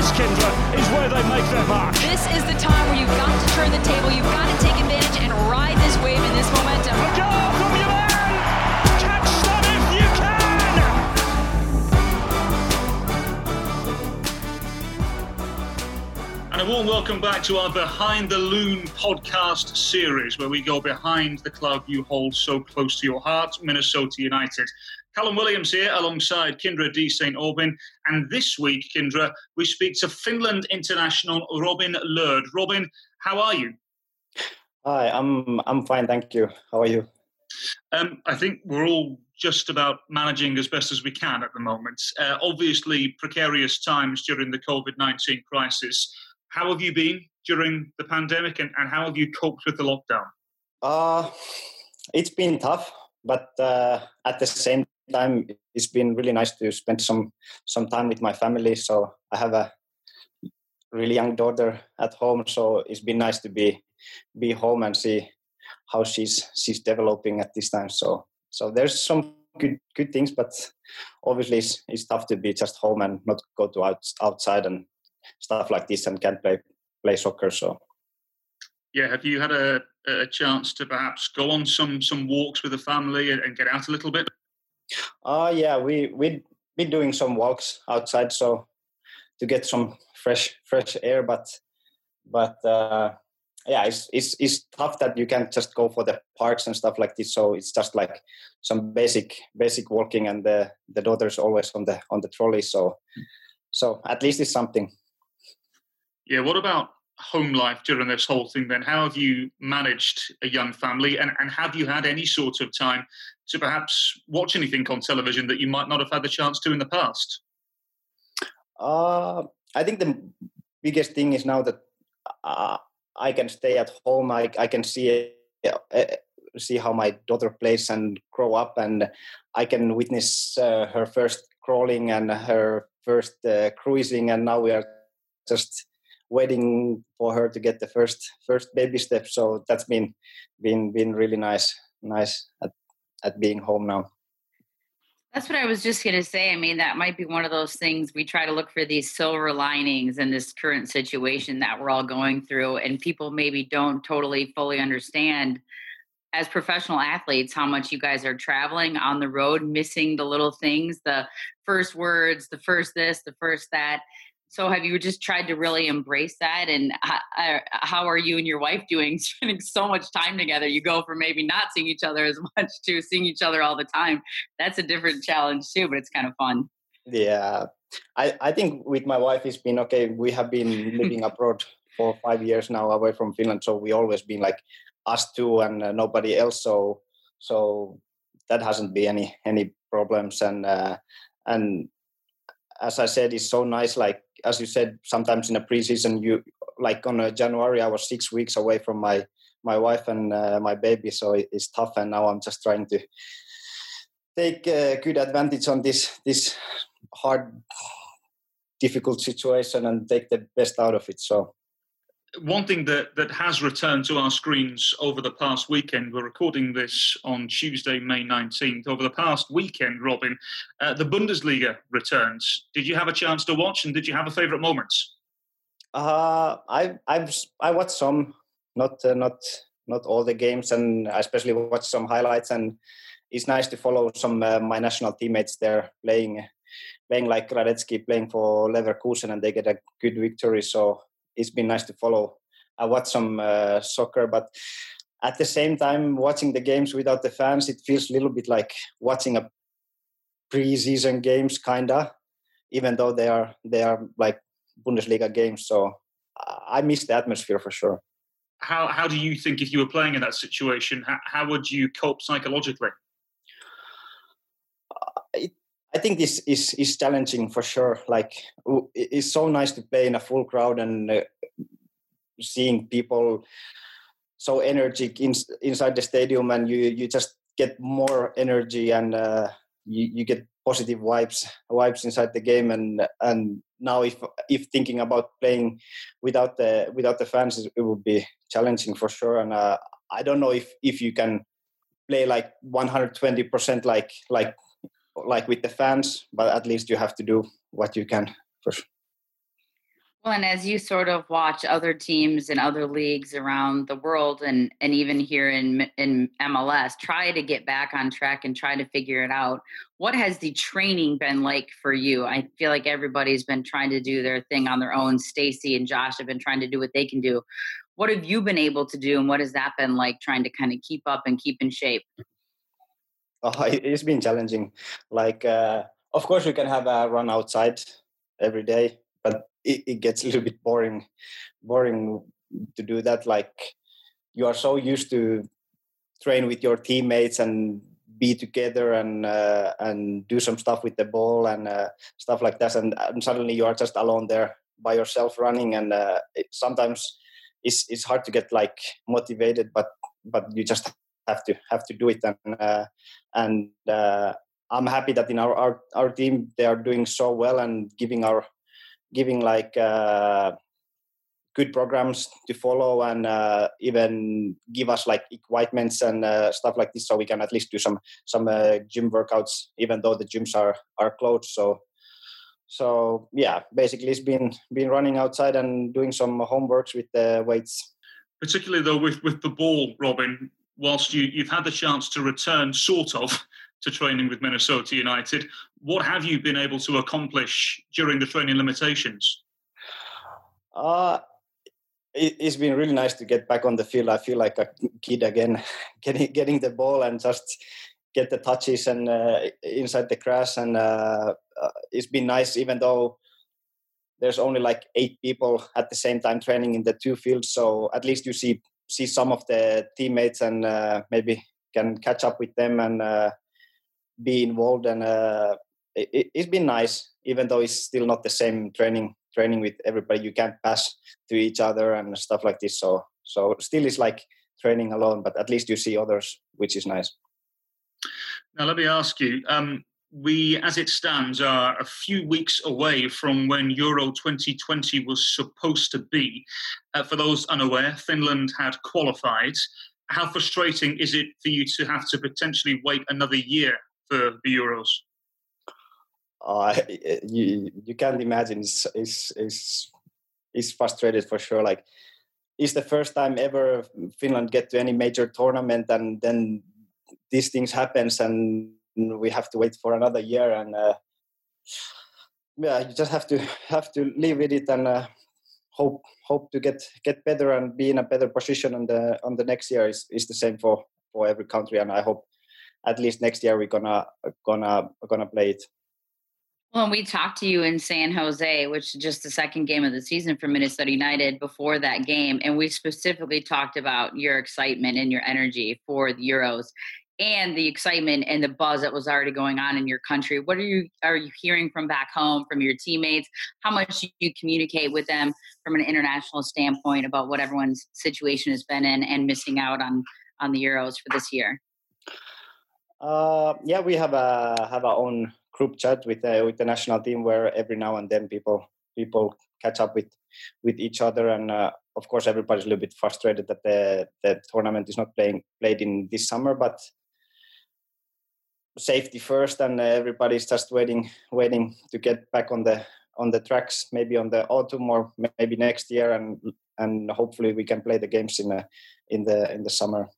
this, Kindler, is where they make their mark. This is the time where you've got to turn the table, you've got to take advantage and ride this wave and this momentum. A goal from your man! Catch them if you can! And a warm welcome back to our Behind the Loon podcast series, where we go behind the club you hold so close to your heart, Minnesota United. Callum Williams here alongside Kyndra de St. Aubin. And this week, Kyndra, we speak to Finland international Robin Lod. Robin, how are you? Hi, I'm I'm fine, thank you. How are you? Um, I think we're all just about managing as best as we can at the moment. Uh, obviously, precarious times during the COVID 19 crisis. How have you been during the pandemic and, and how have you coped with the lockdown? Uh, it's been tough, but uh, at the same time, it's been really nice to spend some some time with my family. So I have a really young daughter at home, so it's been nice to be be home and see how she's she's developing at this time. So so there's some good good things, but obviously it's, it's tough to be just home and not go to out, outside and stuff like this and can't play play soccer. So yeah, have you had a, a chance to perhaps go on some some walks with the family and, and get out a little bit? Uh yeah, we we been doing some walks outside, so to get some fresh fresh air. But but uh, yeah, it's it's it's tough that you can't just go for the parks and stuff like this. So it's just like some basic basic walking, and the the daughter's always on the on the trolley. So so at least it's something. Yeah. What about home life during this whole thing? Then, how have you managed a young family, and and have you had any sort of time to perhaps watch anything on television that you might not have had the chance to in the past? Uh, I think the biggest thing is now that uh, I can stay at home. I I can see uh, see how my daughter plays and grow up, and I can witness uh, her first crawling and her first uh, cruising, and now we are just waiting for her to get the first first baby step. So that's been been been really nice nice at, at being home now. That's what I was just going to say. I mean, that might be one of those things we try to look for these silver linings in this current situation that we're all going through, and people maybe don't totally fully understand as professional athletes how much you guys are traveling on the road, missing the little things, the first words, the first this, the first that. So, have you just tried to really embrace that? And how, how are you and your wife doing spending so much time together? You go from maybe not seeing each other as much to seeing each other all the time. That's a different challenge too, but it's kind of fun. Yeah, I, I think with my wife it's been okay. We have been living abroad for five years now, away from Finland, so we always been like us two and uh, nobody else. So so that hasn't been any any problems and uh, and as I said, it's so nice. Like as you said, sometimes in a preseason, you like on January, I was six weeks away from my my wife and uh, my baby, so it, it's tough. And now I'm just trying to take uh, good advantage on this this hard, difficult situation and take the best out of it. So one thing that, that has returned to our screens over the past weekend, we're recording this on Tuesday, May 19th. Over the past weekend, Robin, uh, the Bundesliga returns. Did you have a chance to watch and did you have a favourite moments? Uh, I I've I watched some, not uh, not not all the games, and I especially watched some highlights. And it's nice to follow some uh, my national teammates there playing, playing like Hradecky, playing for Leverkusen, and they get a good victory. So it's been nice to follow. I watch some uh, soccer, but at the same time, watching the games without the fans, it feels a little bit like watching a pre-season games, kinda. Even though they are they are like Bundesliga games, so I miss the atmosphere for sure. How how do you think if you were playing in that situation, how, how would you cope psychologically? I think this is is challenging for sure. Like it's so nice to play in a full crowd and uh, seeing people so energetic in, inside the stadium, and you you just get more energy and uh, you you get positive vibes vibes inside the game. And and now if if thinking about playing without the without the fans, it would be challenging for sure. And uh, I don't know if if you can play like 120 percent like like like with the fans, but at least you have to do what you can. For. Well, and as you sort of watch other teams and other leagues around the world, and and even here in in MLS, try to get back on track and try to figure it out. What has the training been like for you? I feel like everybody's been trying to do their thing on their own. Stacy and Josh have been trying to do what they can do. What have you been able to do, and what has that been like trying to kind of keep up and keep in shape? Oh, it's been challenging. Like, uh, of course, we can have a run outside every day, but it, it gets a little bit boring boring to do that like you are so used to train with your teammates and be together and uh, and do some stuff with the ball and uh, stuff like that and, and, suddenly you are just alone there by yourself running and uh, it, sometimes it's it's hard to get like motivated but but you just have to have to do it. And uh, and uh, I'm happy that in our, our our team they are doing so well and giving our giving like uh, good programs to follow and uh, even give us like equipments and uh, stuff like this so we can at least do some some uh, gym workouts even though the gyms are are closed. So so yeah basically it's been been running outside and doing some homeworks with the weights. Particularly though with with the ball robin whilst you you've had the chance to return sort of to training with Minnesota United. What have you been able to accomplish during the training limitations? Uh, it, has been really nice to get back on the field. I feel like a kid again, getting getting the ball and just get the touches and uh, inside the grass. And uh, uh, it's been nice, even though there's only like eight people at the same time training in the two fields. So at least you see see some of the teammates and uh, maybe can catch up with them and uh, be involved and uh, it, has been nice even though it's still not the same training training with everybody. You can't pass to each other and stuff like this. So so still it's like training alone but at least you see others which is nice. Now let me ask you um, we as it stands are a few weeks away from when euro 2020 was supposed to be uh, for those unaware finland had qualified how frustrating is it for you to have to potentially wait another year for the Euros? Uh, you you can't imagine. It's, it's, it's, it's frustrated for sure. Like it's the first time ever Finland get to any major tournament, and then these things happens, and we have to wait for another year. And uh, yeah, you just have to have to live with it and uh, hope hope to get get better and be in a better position on the on the next year. is is the same for for every country, and I hope at least next year we're gonna gonna gonna play it. Well, we talked to you in San Jose, which is just the second game of the season for Minnesota United before that game. And we specifically talked about your excitement and your energy for the Euros and the excitement and the buzz that was already going on in your country. What are you are you hearing from back home from your teammates? How much do you communicate with them from an international standpoint about what everyone's situation has been in and missing out on on the Euros for this year? Uh, yeah, we have a have our own group chat with the with the national team where every now and then people people catch up with with each other, and uh, of course everybody's a little bit frustrated that the the tournament is not playing played in this summer, but safety first, and everybody's just waiting waiting to get back on the on the tracks, maybe on the autumn or maybe next year, and and hopefully we can play the games in the in the in the summer.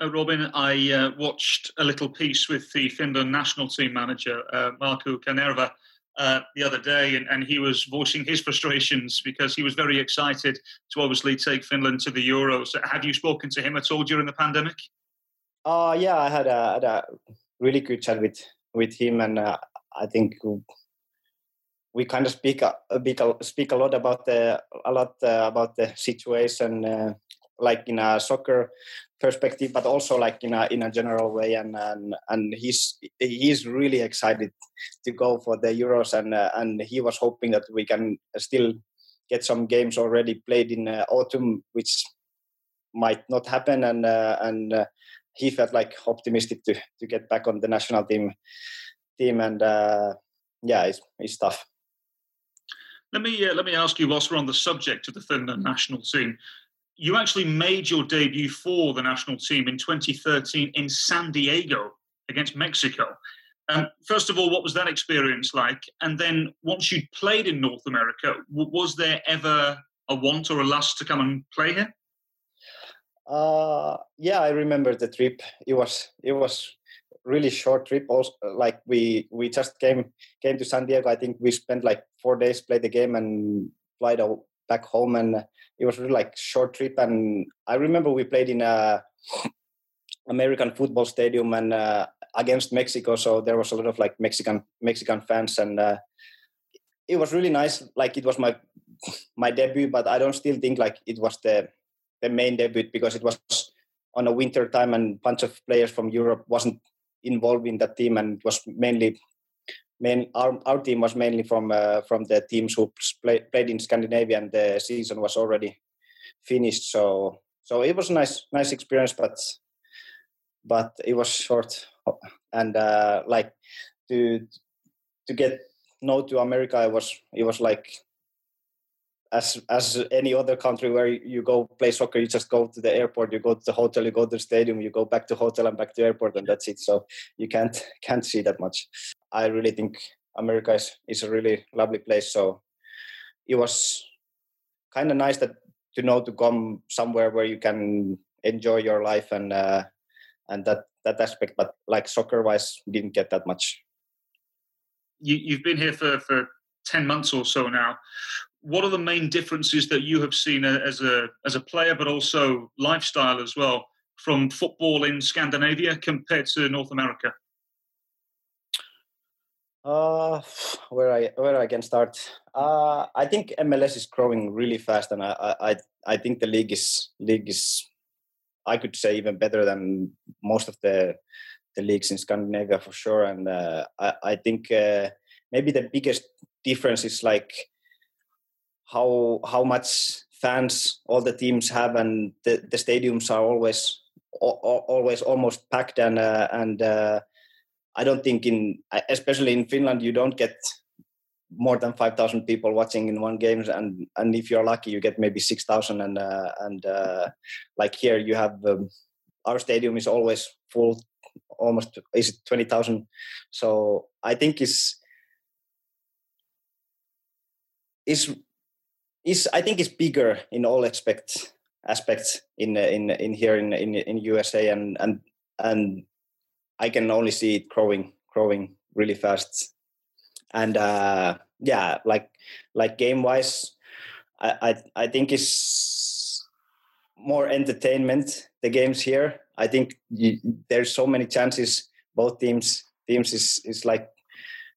Uh, Robin, I uh, watched a little piece with the Finland national team manager, uh, Markku Kanerva, uh, the other day, and, and, he was voicing his frustrations because he was very excited to obviously take Finland to the Euros. Have you spoken to him at all during the pandemic? Uh, yeah, I had a, had a really good chat with, with him, and uh, I think we kind of speak a, speak a lot about the a lot uh, about the situation uh, like in a soccer perspective, but also like in a in a general way. And and, and he's he's really excited to go for the Euros, and uh, and he was hoping that we can still get some games already played in uh, autumn, which might not happen. And uh, and he felt like optimistic to to get back on the national team team, and uh, yeah, it's it's tough. Let me uh, let me ask you, whilst we're on the subject of the Finland national team, you actually made your debut for the national team in 2013 in San Diego against Mexico. Um, first of all, what was that experience like? And then once you'd played in North America, was there ever a want or a lust to come and play here? Uh, yeah, I remember the trip. It was it was really short trip. Also, like we we just came came to San Diego. I think we spent like four days, play the game, and flight back home. And it was really like short trip. And I remember we played in a American football stadium and uh, against Mexico. So there was a lot of like Mexican Mexican fans, and uh, it was really nice. Like it was my my debut, but I don't still think like it was the the main debut because it was on a winter time and a bunch of players from Europe wasn't involved in that team and it was mainly main our, our team was mainly from uh, from the teams who play, played in Scandinavia and the season was already finished. So so it was a nice nice experience but but it was short. And uh, like to to get no to America it was it was like as as any other country where you go play soccer, you just go to the airport, you go to the hotel, you go to the stadium, you go back to hotel and back to airport, and that's it. So you can't can't see that much. I really think America is, is a really lovely place. So it was kind of nice that to know to come somewhere where you can enjoy your life and uh, and that that aspect. But like soccer wise, didn't get that much. You, you've been here for for ten months or so now what are the main differences that you have seen as a as a player, but also lifestyle as well, from football in Scandinavia compared to North America? Uh, where I where I can start. Uh, I think MLS is growing really fast, and I I I think the league is league is I could say even better than most of the the leagues in Scandinavia for sure. And uh, I I think uh, maybe the biggest difference is like how how much fans all the teams have, and the, the stadiums are always always almost packed, and uh, and uh, I don't think in especially in Finland you don't get more than 5000 people watching in one game and and if you're lucky you get maybe 6000 and uh, and uh, like here you have um, our stadium is always full almost is it 20000 so i think is is is I think is bigger in all aspects aspects in in in here in in, in USA and and and I can only see it growing growing really fast. And uh, yeah like like game wise I, I I think is more entertainment the games here. I think you, there's so many chances. Both teams teams is is like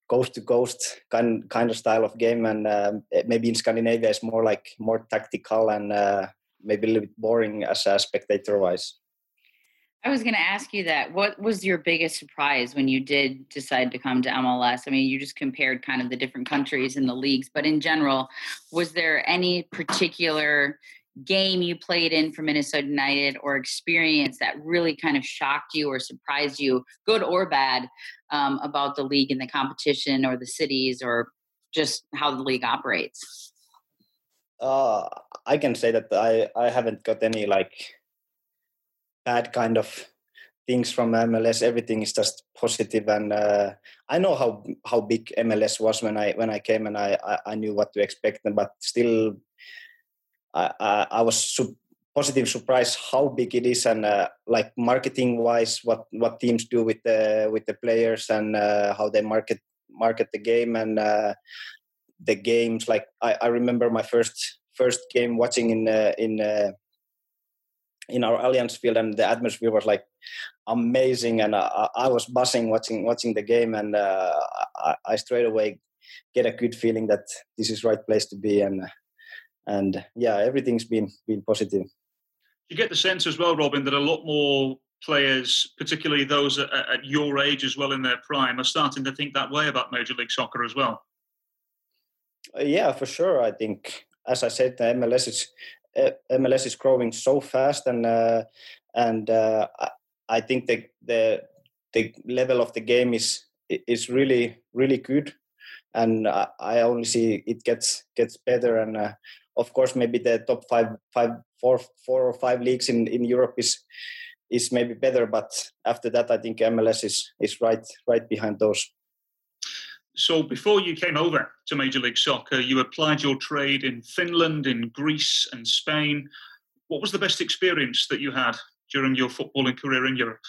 coast to coast kind kind of style of game, and um, maybe in Scandinavia it's more like more tactical and uh, maybe a little bit boring as a spectator wise. I was going to ask you that. What was your biggest surprise when you did decide to come to MLS? I mean, you just compared kind of the different countries and the leagues, but in general, was there any particular game you played in for Minnesota United or experience that really kind of shocked you or surprised you, good or bad, um, about the league and the competition or the cities or just how the league operates? Uh, I can say that I, I haven't got any like bad kind of things from MLS. Everything is just positive, and uh, I know how how big MLS was when I when I came, and I I, I knew what to expect. But still, I, I, I was su- positive surprised how big it is and uh, like marketing wise what what teams do with the with the players and uh, how they market market the game and uh, the games. Like I, I remember my first first game watching in uh, in uh, in our Allianz field and the atmosphere was like amazing and I, I was buzzing watching watching the game and uh, I, I straight away get a good feeling that this is right place to be and and yeah, everything's been been positive. You get the sense as well, Robin, that a lot more players, particularly those at, at your age as well in their prime, are starting to think that way about Major League Soccer as well. Uh, yeah, for sure. I think, as I said, the MLS is uh, MLS is growing so fast, and uh, and uh, I think the the the level of the game is is really really good, and I only see it gets gets better. And uh, of course, maybe the top five, five, four, four or five leagues in, in Europe is is maybe better. But after that, I think MLS is is right right behind those. So before you came over to Major League Soccer, you applied your trade in Finland, in Greece, and Spain. What was the best experience that you had during your footballing career in Europe?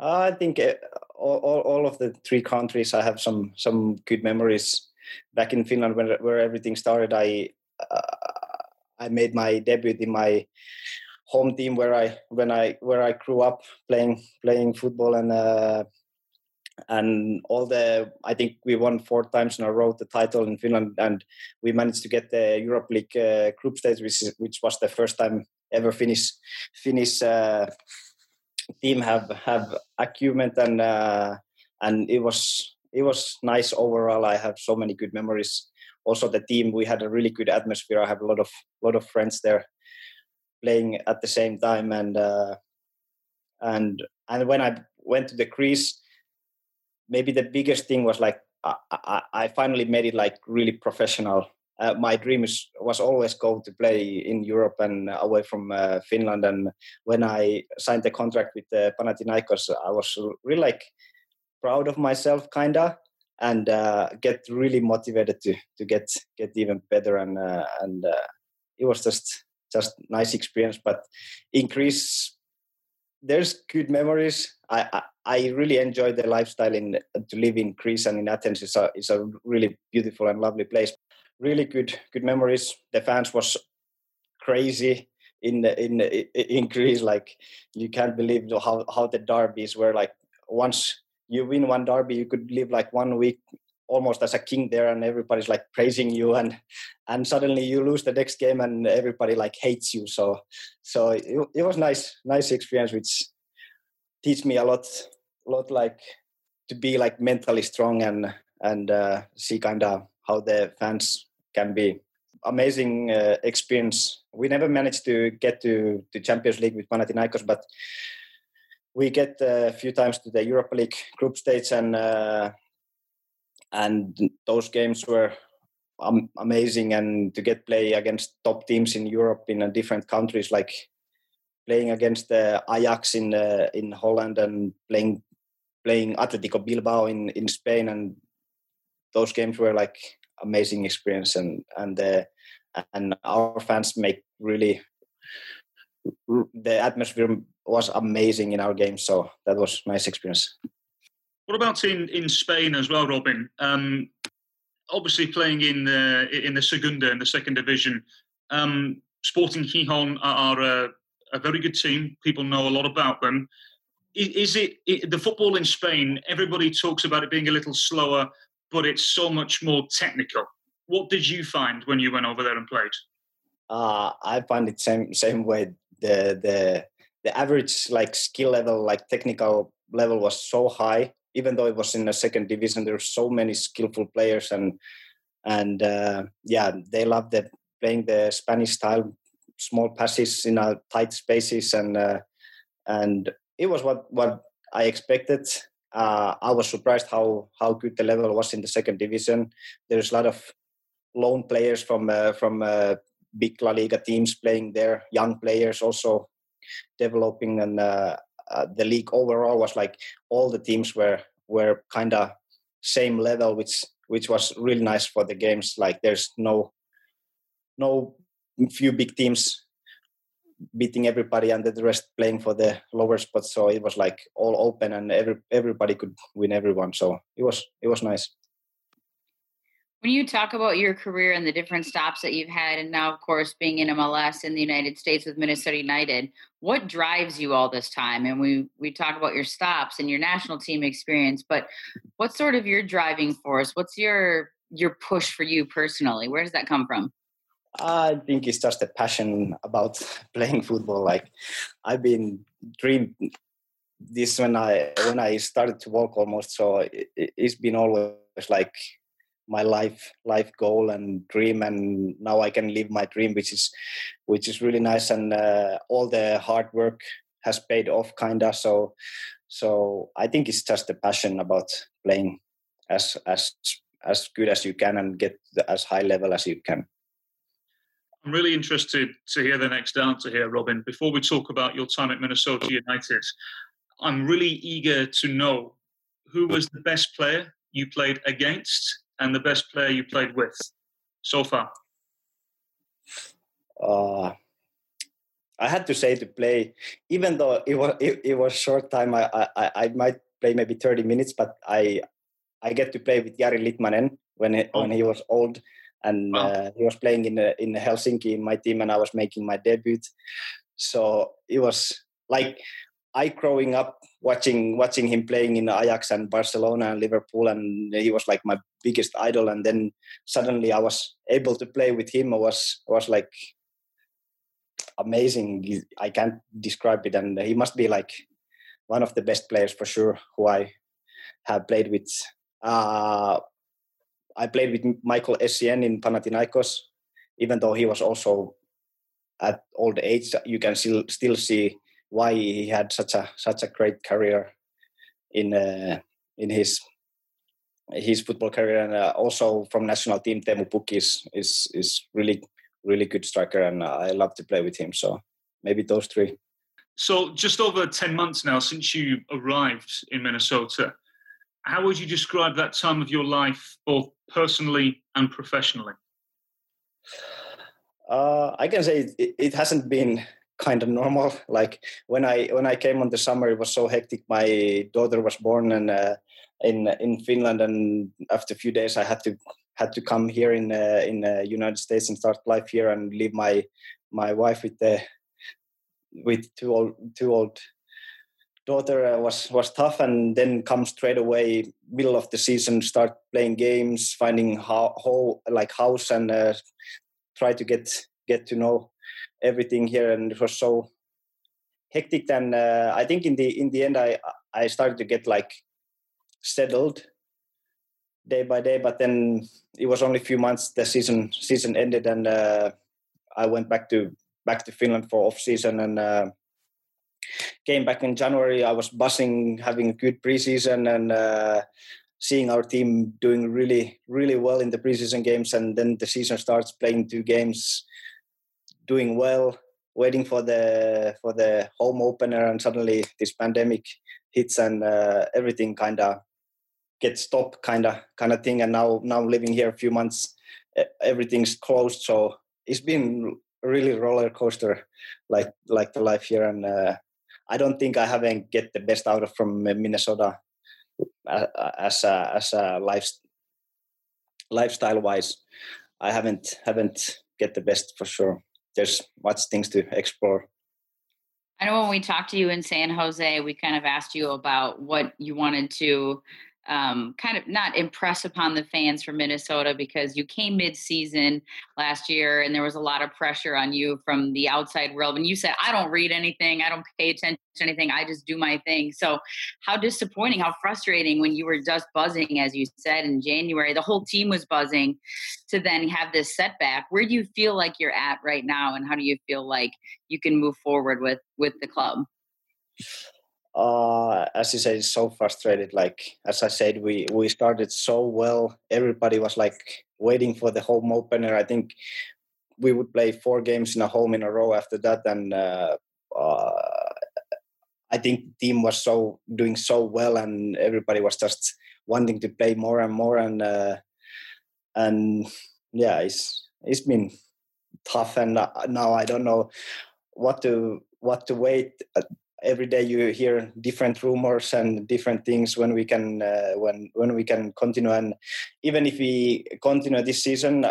I think uh, all, all, all of the three countries I have some some good memories. Back in Finland, when where everything started, I uh, I made my debut in my home team where I when I where I grew up playing playing football and uh, and all the I think we won four times in a row the title in Finland and we managed to get the Europe League uh, group stage which which was the first time ever Finnish Finnish uh, team have have achievement and uh, and it was it was nice overall I have so many good memories also the team we had a really good atmosphere I have a lot of lot of friends there playing at the same time and uh, and and when I went to the Greece maybe the biggest thing was like I, I, I finally made it like really professional. Uh, my dream is, was always go to play in Europe and away from uh, Finland. And when I signed the contract with uh, Panathinaikos, I was really like proud of myself, kinda, and uh, get really motivated to to get get even better. And uh, and uh, it was just just nice experience. But in Greece. There's good memories. I, I, I really enjoy the lifestyle in to live in Greece and in Athens. It's a it's a really beautiful and lovely place. Really good good memories. The fans was crazy in in in Greece. Like you can't believe how how the derbies were. Like once you win one derby, you could live like one week almost as a king there and everybody's like praising you and and suddenly you lose the next game and everybody like hates you. So so it, it was nice nice experience which teach me a lot lot like to be like mentally strong and and uh, see kind of how the fans can be amazing uh, experience. We never managed to get to the champions league with panathinaikos but we get a few times to the europa league group stage and uh, and those games were amazing. And to get play against top teams in Europe in different countries like playing against the Ajax in uh, in Holland and playing playing Atletico Bilbao in in Spain and those games were like amazing experience. And and uh, and our fans make really the atmosphere was amazing in our game. so that was nice experience what about in, in Spain as well, Robin? Um, obviously, playing in the in the Segunda in the second division, um, Sporting Gijon are, a, a, very good team. People know a lot about them. Is, is it, it the football in Spain? Everybody talks about it being a little slower, but it's so much more technical. What did you find when you went over there and played? Uh, I find it same same way. The the the average like skill level, like technical level, was so high even though it was in the second division, there were so many skillful players and and uh, yeah, they loved the playing the Spanish style, small passes in a tight spaces and uh, and it was what what I expected. Uh, I was surprised how how good the level was in the second division. There's a lot of lone players from uh, from uh, big La Liga teams playing there, young players also developing and uh, uh, the league overall was like all the teams were were kind of same level, which which was really nice for the games. Like there's no no few big teams beating everybody and the rest playing for the lower spots. So it was like all open and every everybody could win everyone. So it was it was nice. When you talk about your career and the different stops that you've had, and now, of course, being in MLS in the United States with Minnesota United, what drives you all this time? And we we talk about your stops and your national team experience, but what's sort of your driving force? What's your your push for you personally? Where does that come from? I think it's just a passion about playing football. Like I've been dream this when I when I started to walk almost. So it, has been always like my life life goal and dream and now i can live my dream which is which is really nice and uh, all the hard work has paid off kinda so so i think it's just the passion about playing as as as good as you can and get as high level as you can I'm really interested to hear the next answer here, Robin. Before we talk about your time at Minnesota United, I'm really eager to know who was the best player you played against and the best player you played with so far. Uh, I had to say to play, even though it was it, it was short time. I, I I might play maybe 30 minutes, but I I get to play with Jari Litmanen when he, oh. when he was old, and wow. uh, he was playing in uh, in Helsinki in my team, and I was making my debut. So it was like I growing up watching watching him playing in Ajax and Barcelona and Liverpool, and he was like my biggest idol. And then suddenly I was able to play with him. I was I was like amazing. I can't describe it, and he must be like one of the best players for sure who I have played with. Uh, I played with Michael Essien in Panathinaikos, even though he was also at old age. You can still still see why he had such a such a great career in uh, in his his football career. And uh, also from national team Teemu Pukki is, is is really really good striker and I love to play with him. So maybe those three. So just over 10 months now since you arrived in Minnesota how would you describe that time of your life both personally and professionally? Uh, I can say it, it hasn't been kind of normal. Like when I when I came on the summer, it was so hectic. My daughter was born and uh, in in Finland, and after a few days, I had to had to come here in uh, in the uh, United States and start life here and leave my my wife with the with two old two old daughter uh, was was tough and then come straight away middle of the season start playing games finding how, how like house and uh, try to get get to know everything here, and it was so hectic. And uh, I think in the in the end, I I started to get like settled day by day. But then it was only a few months. The season season ended, and uh, I went back to back to Finland for off season and. Uh, came back in January. I was buzzing, having a good preseason, and uh, seeing our team doing really, really well in the preseason games. And then the season starts, playing two games, doing well, waiting for the for the home opener, and suddenly this pandemic hits and uh, everything kind of gets stopped, kind of kind of thing. And now now living here a few months, everything's closed, so it's been really roller coaster, like like the life here. And uh, I don't think I haven't get the best out of from Minnesota uh, as a, as a life, lifestyle wise. I haven't haven't get the best for sure there's much things to explore. I know when we talked to you in San Jose, we kind of asked you about what you wanted to um, kind of not impress upon the fans from Minnesota because you came mid-season last year and there was a lot of pressure on you from the outside world. And you said, "I don't read anything, I don't pay attention anything, I just do my thing." So, how disappointing, how frustrating when you were just buzzing, as you said in January, the whole team was buzzing, to then have this setback. Where do you feel like you're at right now, and how do you feel like you can move forward with with the club? uh, as you said, so frustrated. Like as I said, we we started so well. Everybody was like waiting for the home opener. I think we would play four games in a home in a row after that, and uh, uh, I think the team was so doing so well, and everybody was just wanting to play more and more. And uh, and yeah, it's it's been tough, and uh, now I don't know what to what to wait every day you hear different rumors and different things when we can uh, when when we can continue and even if we continue this season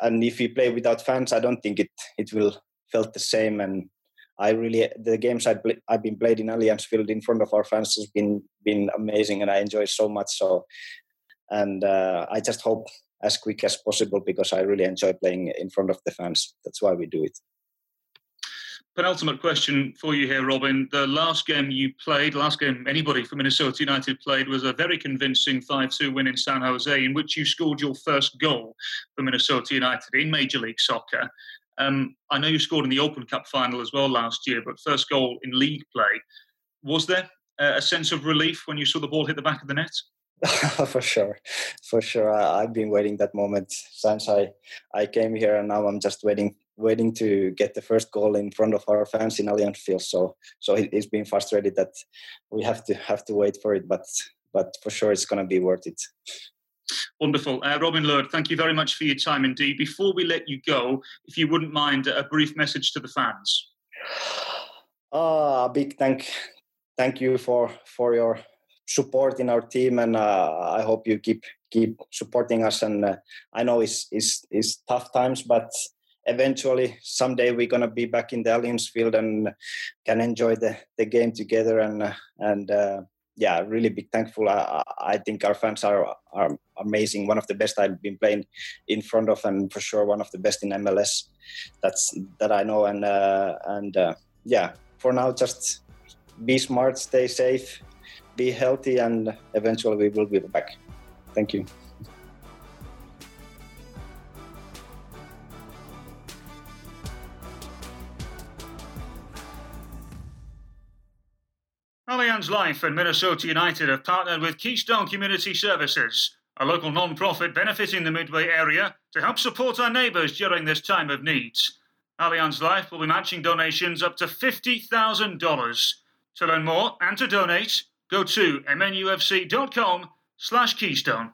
and if we play without fans i don't think it it will felt the same and i really the games I i've been played in allianz field in front of our fans has been been amazing and i enjoy so much so and uh, i just hope as quick as possible because i really enjoy playing in front of the fans that's why we do it penultimate question for you here, Robin. The last game you played, last game anybody from Minnesota United played, was a very convincing 5 2 win in San Jose, in which you scored your first goal for Minnesota United in Major League Soccer. Um, I know you scored in the Open Cup final as well last year, but first goal in league play. Was there a sense of relief when you saw the ball hit the back of the net? for sure, for sure. I, have been waiting that moment since I I came here, and now I'm just waiting waiting to get the first goal in front of our fans in Allianz Field. So so he, he's been frustrated that we have to have to wait for it, but but for sure it's going to be worth it. Wonderful. Uh, Robin Lod, thank you very much for your time indeed. Before we let you go, if you wouldn't mind a brief message to the fans. Uh, a big thank thank you for for your support in our team and uh, I hope you keep keep supporting us and uh, I know it's, it's it's tough times but eventually someday we're gonna be back in the Allianz field and can enjoy the, the game together and uh, and uh, yeah, really big thankful. I, I think our fans are are amazing. One of the best I've been playing in front of, and for sure one of the best in MLS. That's that I know. And uh, and uh, yeah, for now, just be smart, stay safe, be healthy, and eventually we will be back. Thank you. Allianz Life and Minnesota United have partnered with Keystone Community Services, a local non-profit benefiting the Midway area to help support our neighbours during this time of need. Allianz Life will be matching donations up to $50,000. To learn more and to donate, go to mnufc.com slash keystone.